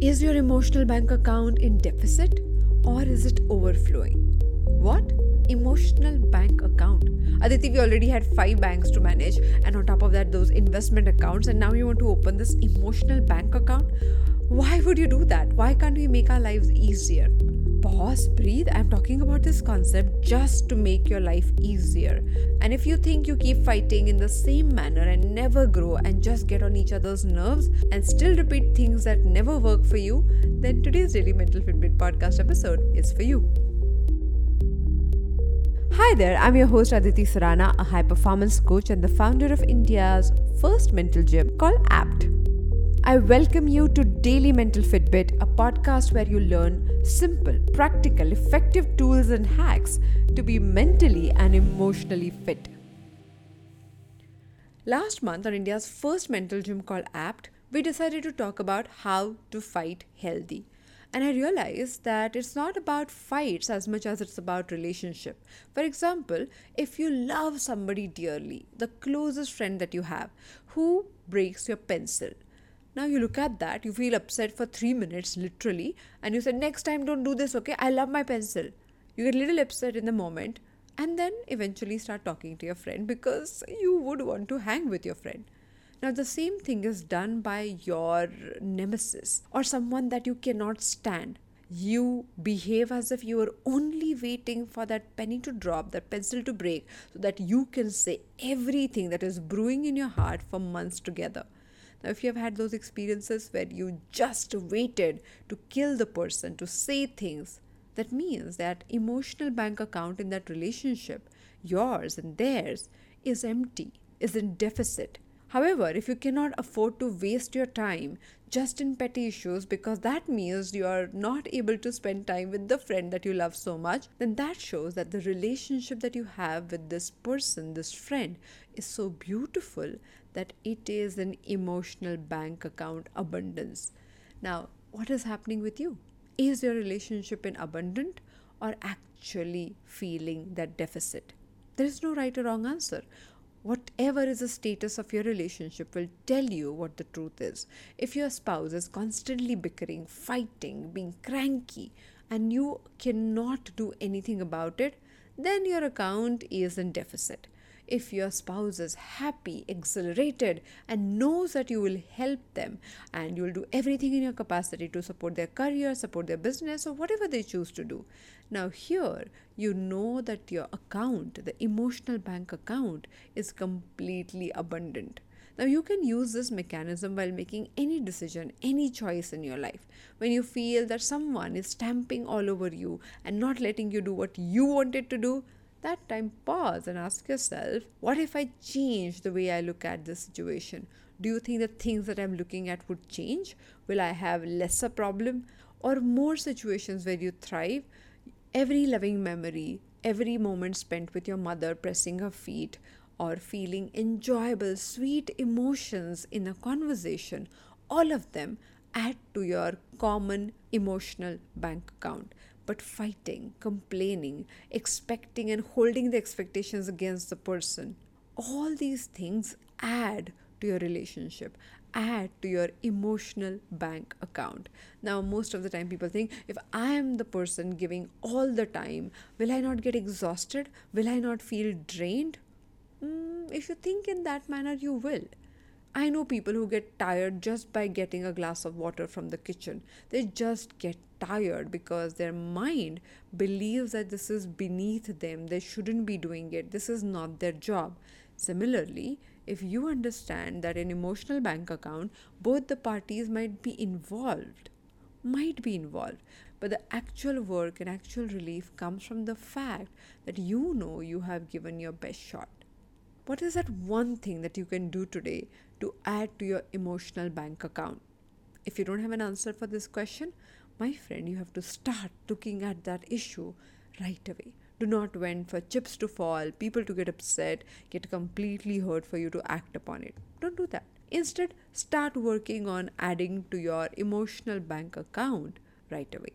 Is your emotional bank account in deficit or is it overflowing? What? Emotional bank account. Aditi, we already had five banks to manage, and on top of that, those investment accounts, and now you want to open this emotional bank account? Why would you do that? Why can't we make our lives easier? Pause, breathe. I'm talking about this concept just to make your life easier. And if you think you keep fighting in the same manner and never grow and just get on each other's nerves and still repeat things that never work for you, then today's Daily Mental Fitbit podcast episode is for you. Hi there, I'm your host Aditi Surana, a high performance coach and the founder of India's first mental gym called APT. I welcome you to Daily Mental Fitbit, a podcast where you learn simple, practical, effective tools and hacks to be mentally and emotionally fit. Last month, on India's first mental gym called APT, we decided to talk about how to fight healthy. And I realized that it's not about fights as much as it's about relationship. For example, if you love somebody dearly, the closest friend that you have, who breaks your pencil, now you look at that, you feel upset for three minutes, literally, and you say, Next time, don't do this, okay? I love my pencil. You get a little upset in the moment, and then eventually start talking to your friend because you would want to hang with your friend. Now, the same thing is done by your nemesis or someone that you cannot stand. You behave as if you are only waiting for that penny to drop, that pencil to break, so that you can say everything that is brewing in your heart for months together. Now, if you have had those experiences where you just waited to kill the person, to say things, that means that emotional bank account in that relationship, yours and theirs, is empty, is in deficit. However, if you cannot afford to waste your time just in petty issues because that means you are not able to spend time with the friend that you love so much, then that shows that the relationship that you have with this person, this friend, is so beautiful that it is an emotional bank account abundance. Now, what is happening with you? Is your relationship in abundant or actually feeling that deficit? There is no right or wrong answer. Whatever is the status of your relationship will tell you what the truth is. If your spouse is constantly bickering, fighting, being cranky, and you cannot do anything about it, then your account is in deficit if your spouse is happy, exhilarated, and knows that you will help them and you will do everything in your capacity to support their career, support their business, or whatever they choose to do. Now, here you know that your account, the emotional bank account, is completely abundant. Now, you can use this mechanism while making any decision, any choice in your life. When you feel that someone is stamping all over you and not letting you do what you wanted to do, that time pause and ask yourself what if I change the way I look at this situation? Do you think the things that I'm looking at would change? Will I have lesser problem or more situations where you thrive? Every loving memory, every moment spent with your mother pressing her feet or feeling enjoyable, sweet emotions in a conversation, all of them add to your common emotional bank account but fighting, complaining, expecting, and holding the expectations against the person. All these things add to your relationship, add to your emotional bank account. Now, most of the time, people think if I am the person giving all the time, will I not get exhausted? Will I not feel drained? Mm, if you think in that manner, you will. I know people who get tired just by getting a glass of water from the kitchen. They just get tired because their mind believes that this is beneath them. They shouldn't be doing it. This is not their job. Similarly, if you understand that an emotional bank account, both the parties might be involved, might be involved, but the actual work and actual relief comes from the fact that you know you have given your best shot. What is that one thing that you can do today to add to your emotional bank account? If you don't have an answer for this question, my friend, you have to start looking at that issue right away. Do not wait for chips to fall, people to get upset, get completely hurt for you to act upon it. Don't do that. Instead, start working on adding to your emotional bank account right away.